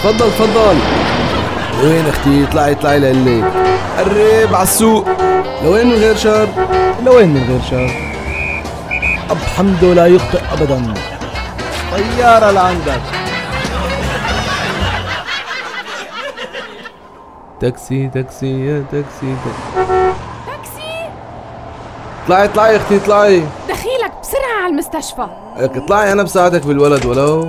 تفضل تفضل. لوين أختي؟ اطلعي اطلعي لقلك قرب على السوق. لوين من غير شر؟ لوين من غير شر؟ أبو حمدو لا يخطئ أبدا. طيارة لعندك. تاكسي تاكسي يا تاكسي. تاكسي؟ اطلعي اطلعي أختي اطلعي. دخيلك بسرعة على المستشفى. لك اطلعي أنا بساعدك بالولد ولو.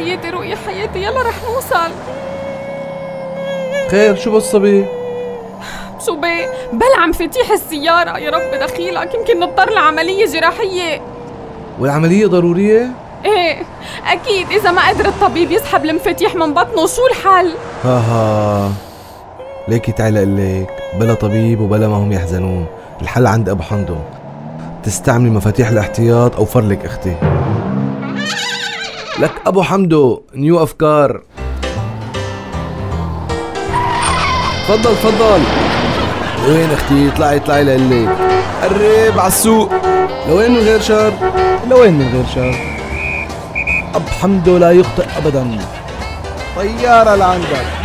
حياتي رؤيا حياتي. يلا رح نوصل. خير شو بالصبي شو بي بلع مفاتيح السيارة. يا رب دخيلك. يمكن نضطر لعملية جراحية. والعملية ضرورية؟ إيه أكيد. إذا ما قدر الطبيب يسحب المفاتيح من بطنه شو الحل؟ ها ها. ليكي تعال لك بلا طبيب وبلا ما هم يحزنون. الحل عند أبو حمدو. تستعملي مفاتيح الاحتياط أو فرلك أختي. لك أبو حمدو نيو أفكار. تفضل تفضل. وين أختي؟ اطلعي اطلعي لقلك قرب على السوق. لوين من غير شر؟ لوين من غير شر؟ أب حمدو لا يخطئ أبدا. طيارة لعندك.